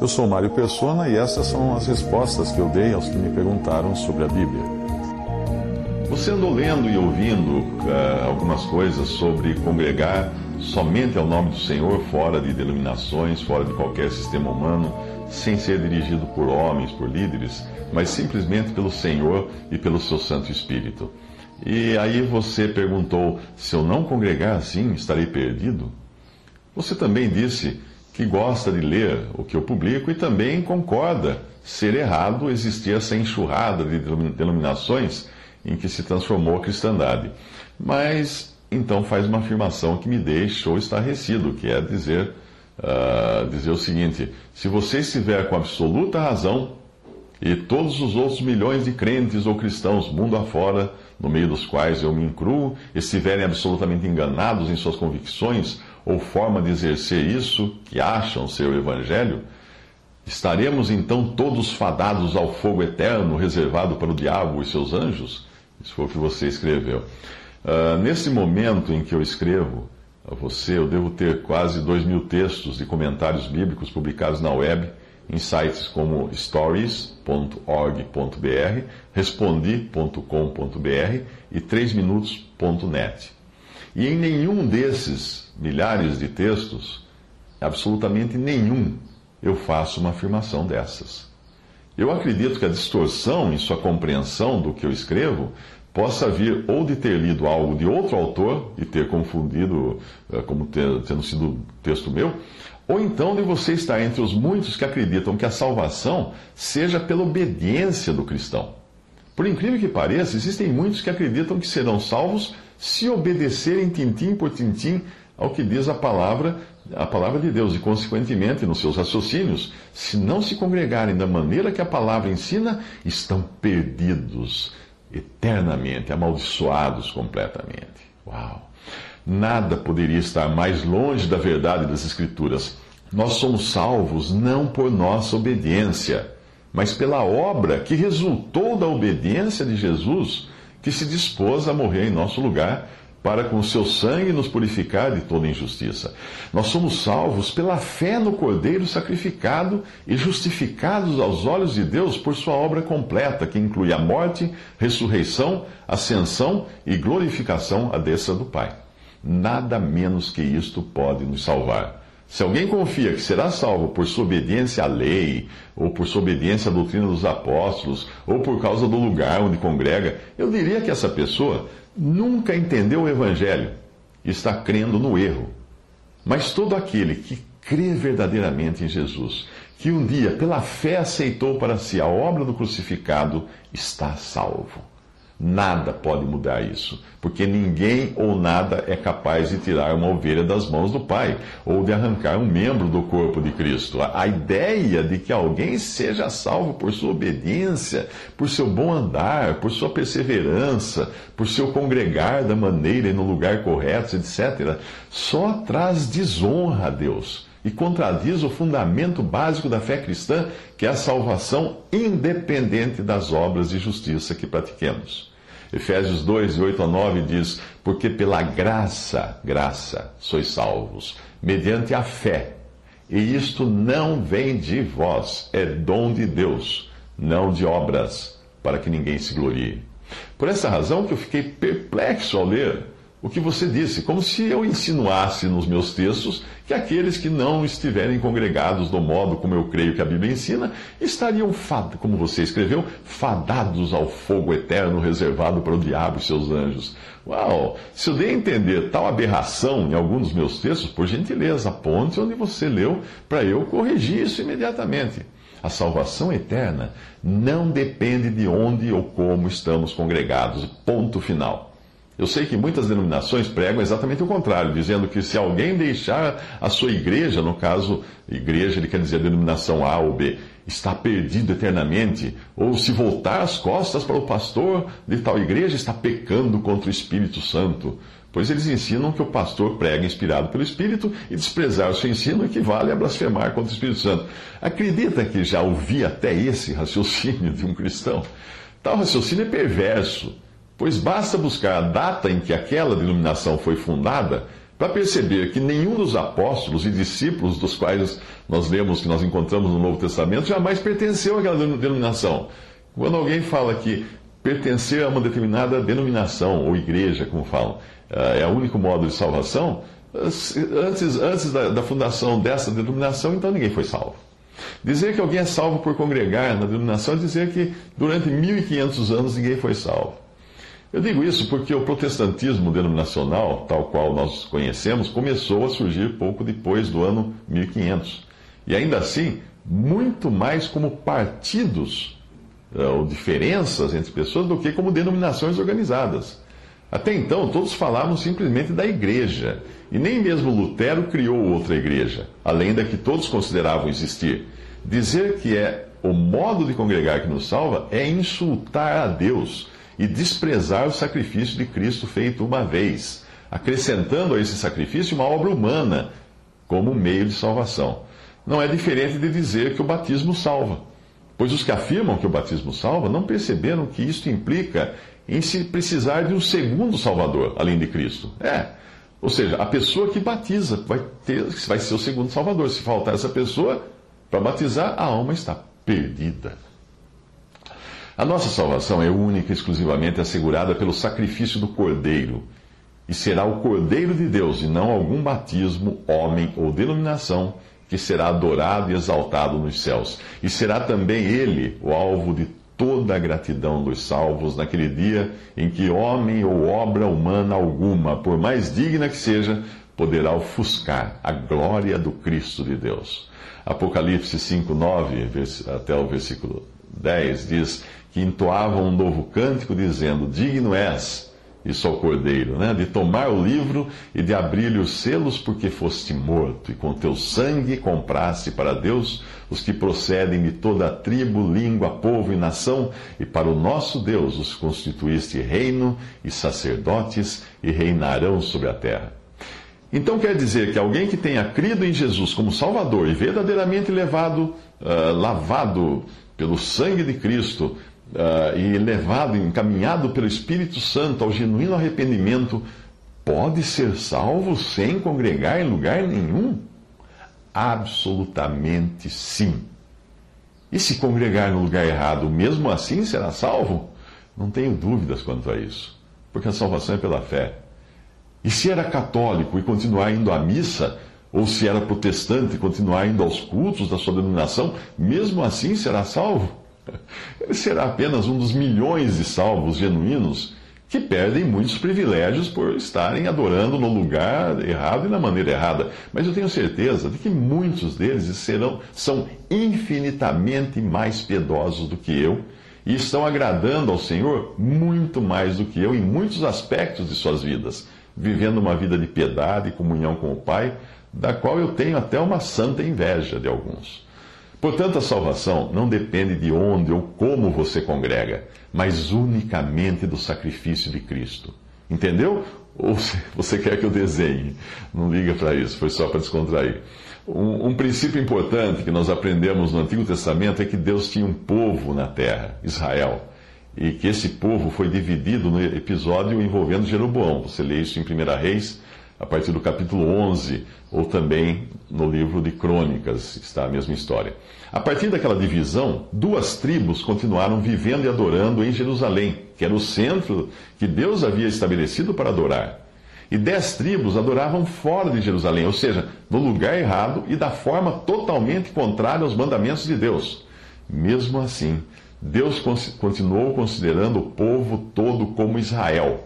Eu sou Mário Persona e essas são as respostas que eu dei aos que me perguntaram sobre a Bíblia. Você andou lendo e ouvindo uh, algumas coisas sobre congregar somente ao nome do Senhor, fora de denominações, fora de qualquer sistema humano, sem ser dirigido por homens, por líderes, mas simplesmente pelo Senhor e pelo seu Santo Espírito. E aí você perguntou: se eu não congregar assim, estarei perdido? Você também disse que gosta de ler o que eu publico e também concorda ser errado existir essa enxurrada de denominações em que se transformou a cristandade. Mas então faz uma afirmação que me deixou estarrecido, que é dizer, uh, dizer o seguinte: se você estiver com absoluta razão, e todos os outros milhões de crentes ou cristãos mundo afora, no meio dos quais eu me incluo, estiverem absolutamente enganados em suas convicções, ou forma de exercer isso que acham ser o Evangelho, estaremos então todos fadados ao fogo eterno reservado para o diabo e seus anjos? Isso foi o que você escreveu. Uh, nesse momento em que eu escrevo a você, eu devo ter quase dois mil textos de comentários bíblicos publicados na web, em sites como stories.org.br, respondi.com.br e 3minutos.net. E em nenhum desses milhares de textos, absolutamente nenhum, eu faço uma afirmação dessas. Eu acredito que a distorção em sua compreensão do que eu escrevo possa vir ou de ter lido algo de outro autor e ter confundido eh, como ter, tendo sido texto meu, ou então de você estar entre os muitos que acreditam que a salvação seja pela obediência do cristão. Por incrível que pareça, existem muitos que acreditam que serão salvos se obedecerem tintim por tintim ao que diz a palavra, a palavra de Deus, e consequentemente nos seus raciocínios, se não se congregarem da maneira que a palavra ensina, estão perdidos eternamente, amaldiçoados completamente. Uau! Nada poderia estar mais longe da verdade das Escrituras. Nós somos salvos não por nossa obediência, mas pela obra que resultou da obediência de Jesus que se dispôs a morrer em nosso lugar para com seu sangue nos purificar de toda injustiça. Nós somos salvos pela fé no Cordeiro sacrificado e justificados aos olhos de Deus por sua obra completa, que inclui a morte, ressurreição, ascensão e glorificação à destra do Pai. Nada menos que isto pode nos salvar. Se alguém confia que será salvo por sua obediência à lei, ou por sua obediência à doutrina dos apóstolos, ou por causa do lugar onde congrega, eu diria que essa pessoa nunca entendeu o Evangelho e está crendo no erro. Mas todo aquele que crê verdadeiramente em Jesus, que um dia, pela fé, aceitou para si a obra do crucificado, está salvo. Nada pode mudar isso, porque ninguém ou nada é capaz de tirar uma ovelha das mãos do Pai, ou de arrancar um membro do corpo de Cristo. A ideia de que alguém seja salvo por sua obediência, por seu bom andar, por sua perseverança, por seu congregar da maneira e no lugar correto, etc., só traz desonra a Deus e contradiz o fundamento básico da fé cristã, que é a salvação independente das obras de justiça que pratiquemos. Efésios 2, 8 a 9 diz: Porque pela graça, graça, sois salvos, mediante a fé. E isto não vem de vós, é dom de Deus, não de obras, para que ninguém se glorie. Por essa razão que eu fiquei perplexo ao ler o que você disse, como se eu insinuasse nos meus textos que aqueles que não estiverem congregados do modo como eu creio que a Bíblia ensina, estariam, como você escreveu, fadados ao fogo eterno reservado para o diabo e seus anjos. Uau! Se eu dei a entender tal aberração em algum dos meus textos, por gentileza, aponte onde você leu para eu corrigir isso imediatamente. A salvação eterna não depende de onde ou como estamos congregados. Ponto final. Eu sei que muitas denominações pregam exatamente o contrário, dizendo que se alguém deixar a sua igreja, no caso, igreja, ele quer dizer denominação A ou B, está perdido eternamente, ou se voltar as costas para o pastor de tal igreja, está pecando contra o Espírito Santo. Pois eles ensinam que o pastor prega inspirado pelo Espírito e desprezar o seu ensino equivale a blasfemar contra o Espírito Santo. Acredita que já ouvi até esse raciocínio de um cristão? Tal raciocínio é perverso Pois basta buscar a data em que aquela denominação foi fundada para perceber que nenhum dos apóstolos e discípulos dos quais nós lemos, que nós encontramos no Novo Testamento, jamais pertenceu àquela denominação. Quando alguém fala que pertencer a uma determinada denominação ou igreja, como falam, eh, é o único modo de salvação, antes, antes da, da fundação dessa denominação, então ninguém foi salvo. Dizer que alguém é salvo por congregar na denominação é dizer que durante 1500 anos ninguém foi salvo. Eu digo isso porque o protestantismo denominacional, tal qual nós conhecemos, começou a surgir pouco depois do ano 1500. E ainda assim, muito mais como partidos eh, ou diferenças entre pessoas do que como denominações organizadas. Até então, todos falavam simplesmente da igreja, e nem mesmo Lutero criou outra igreja, além da que todos consideravam existir. Dizer que é o modo de congregar que nos salva é insultar a Deus e desprezar o sacrifício de Cristo feito uma vez, acrescentando a esse sacrifício uma obra humana como meio de salvação. Não é diferente de dizer que o batismo salva, pois os que afirmam que o batismo salva não perceberam que isto implica em se precisar de um segundo Salvador, além de Cristo. É. Ou seja, a pessoa que batiza vai, ter, vai ser o segundo Salvador. Se faltar essa pessoa para batizar, a alma está perdida. A nossa salvação é única e exclusivamente assegurada pelo sacrifício do Cordeiro. E será o Cordeiro de Deus, e não algum batismo, homem ou denominação, que será adorado e exaltado nos céus. E será também ele o alvo de toda a gratidão dos salvos naquele dia em que homem ou obra humana alguma, por mais digna que seja, poderá ofuscar a glória do Cristo de Deus. Apocalipse 5, 9 até o versículo 10 diz que entoavam um novo cântico dizendo: Digno és isso ao cordeiro, né? de tomar o livro e de abrir-lhe os selos, porque foste morto, e com teu sangue compraste para Deus os que procedem de toda a tribo, língua, povo e nação, e para o nosso Deus os constituíste reino e sacerdotes, e reinarão sobre a terra. Então quer dizer que alguém que tenha crido em Jesus como Salvador e verdadeiramente levado, uh, lavado pelo sangue de Cristo, uh, e levado, encaminhado pelo Espírito Santo ao genuíno arrependimento, pode ser salvo sem congregar em lugar nenhum? Absolutamente sim. E se congregar no lugar errado, mesmo assim será salvo? Não tenho dúvidas quanto a isso, porque a salvação é pela fé. E se era católico e continuar indo à missa, ou se era protestante e continuar indo aos cultos da sua denominação, mesmo assim será salvo? Ele será apenas um dos milhões de salvos genuínos que perdem muitos privilégios por estarem adorando no lugar errado e na maneira errada. Mas eu tenho certeza de que muitos deles serão, são infinitamente mais piedosos do que eu e estão agradando ao Senhor muito mais do que eu em muitos aspectos de suas vidas, vivendo uma vida de piedade e comunhão com o Pai, da qual eu tenho até uma santa inveja de alguns. Portanto, a salvação não depende de onde ou como você congrega, mas unicamente do sacrifício de Cristo. Entendeu? Ou você quer que eu desenhe? Não liga para isso, foi só para descontrair. Um, um, princípio importante que nós aprendemos no Antigo Testamento é que Deus tinha um povo na terra, Israel, e que esse povo foi dividido no episódio envolvendo Jeroboão. Você lê isso em 1 Reis a partir do capítulo 11, ou também no livro de Crônicas, está a mesma história. A partir daquela divisão, duas tribos continuaram vivendo e adorando em Jerusalém, que era o centro que Deus havia estabelecido para adorar. E dez tribos adoravam fora de Jerusalém, ou seja, no lugar errado e da forma totalmente contrária aos mandamentos de Deus. Mesmo assim, Deus continuou considerando o povo todo como Israel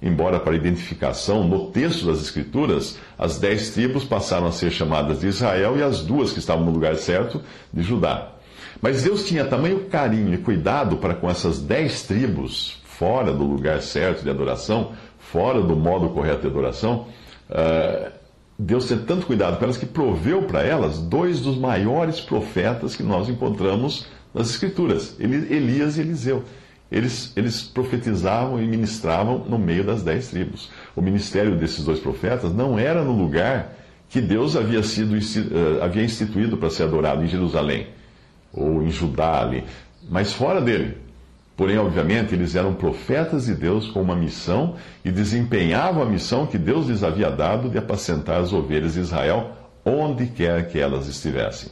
Embora para identificação, no texto das Escrituras, as dez tribos passaram a ser chamadas de Israel e as duas que estavam no lugar certo, de Judá. Mas Deus tinha tamanho carinho e cuidado para com essas dez tribos, fora do lugar certo de adoração, fora do modo correto de adoração, uh, Deus tem tanto cuidado com elas que proveu para elas dois dos maiores profetas que nós encontramos nas Escrituras, Elias e Eliseu. Eles, eles profetizavam e ministravam no meio das dez tribos. O ministério desses dois profetas não era no lugar que Deus havia, sido, uh, havia instituído para ser adorado em Jerusalém ou em Judá ali, mas fora dele. Porém, obviamente, eles eram profetas de Deus com uma missão e desempenhavam a missão que Deus lhes havia dado de apacentar as ovelhas de Israel onde quer que elas estivessem.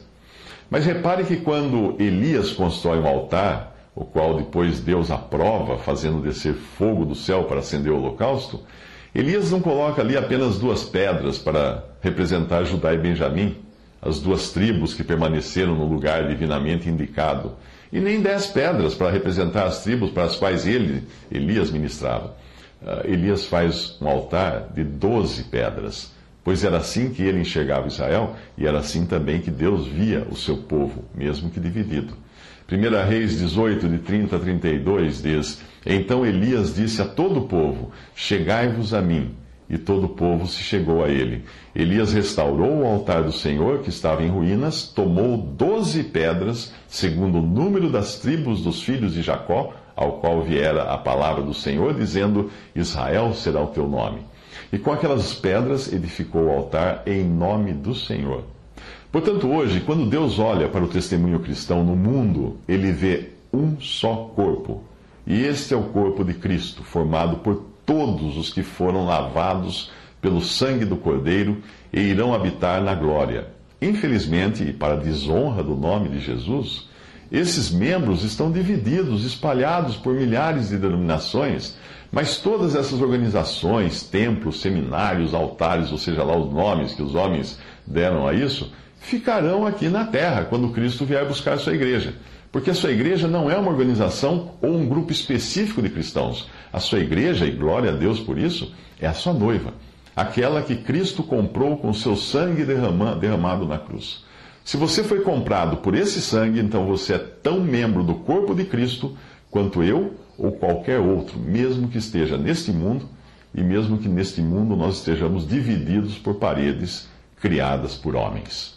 Mas repare que quando Elias constrói um altar, o qual depois Deus aprova, fazendo descer fogo do céu para acender o holocausto, Elias não coloca ali apenas duas pedras para representar Judá e Benjamim, as duas tribos que permaneceram no lugar divinamente indicado, e nem dez pedras para representar as tribos para as quais ele, Elias, ministrava. Uh, Elias faz um altar de doze pedras, pois era assim que ele enxergava Israel e era assim também que Deus via o seu povo, mesmo que dividido. 1 Reis 18, de 30 a 32 diz: Então Elias disse a todo o povo: Chegai-vos a mim. E todo o povo se chegou a ele. Elias restaurou o altar do Senhor, que estava em ruínas, tomou doze pedras, segundo o número das tribos dos filhos de Jacó, ao qual viera a palavra do Senhor, dizendo: Israel será o teu nome. E com aquelas pedras edificou o altar em nome do Senhor. Portanto, hoje, quando Deus olha para o testemunho cristão no mundo, ele vê um só corpo. E este é o corpo de Cristo, formado por todos os que foram lavados pelo sangue do Cordeiro e irão habitar na glória. Infelizmente, e para desonra do nome de Jesus, esses membros estão divididos, espalhados por milhares de denominações, mas todas essas organizações, templos, seminários, altares, ou seja lá os nomes que os homens deram a isso, ficarão aqui na terra quando Cristo vier buscar a sua igreja. Porque a sua igreja não é uma organização ou um grupo específico de cristãos. A sua igreja, e glória a Deus por isso, é a sua noiva. Aquela que Cristo comprou com seu sangue derramado na cruz. Se você foi comprado por esse sangue, então você é tão membro do corpo de Cristo quanto eu ou qualquer outro, mesmo que esteja neste mundo e mesmo que neste mundo nós estejamos divididos por paredes criadas por homens.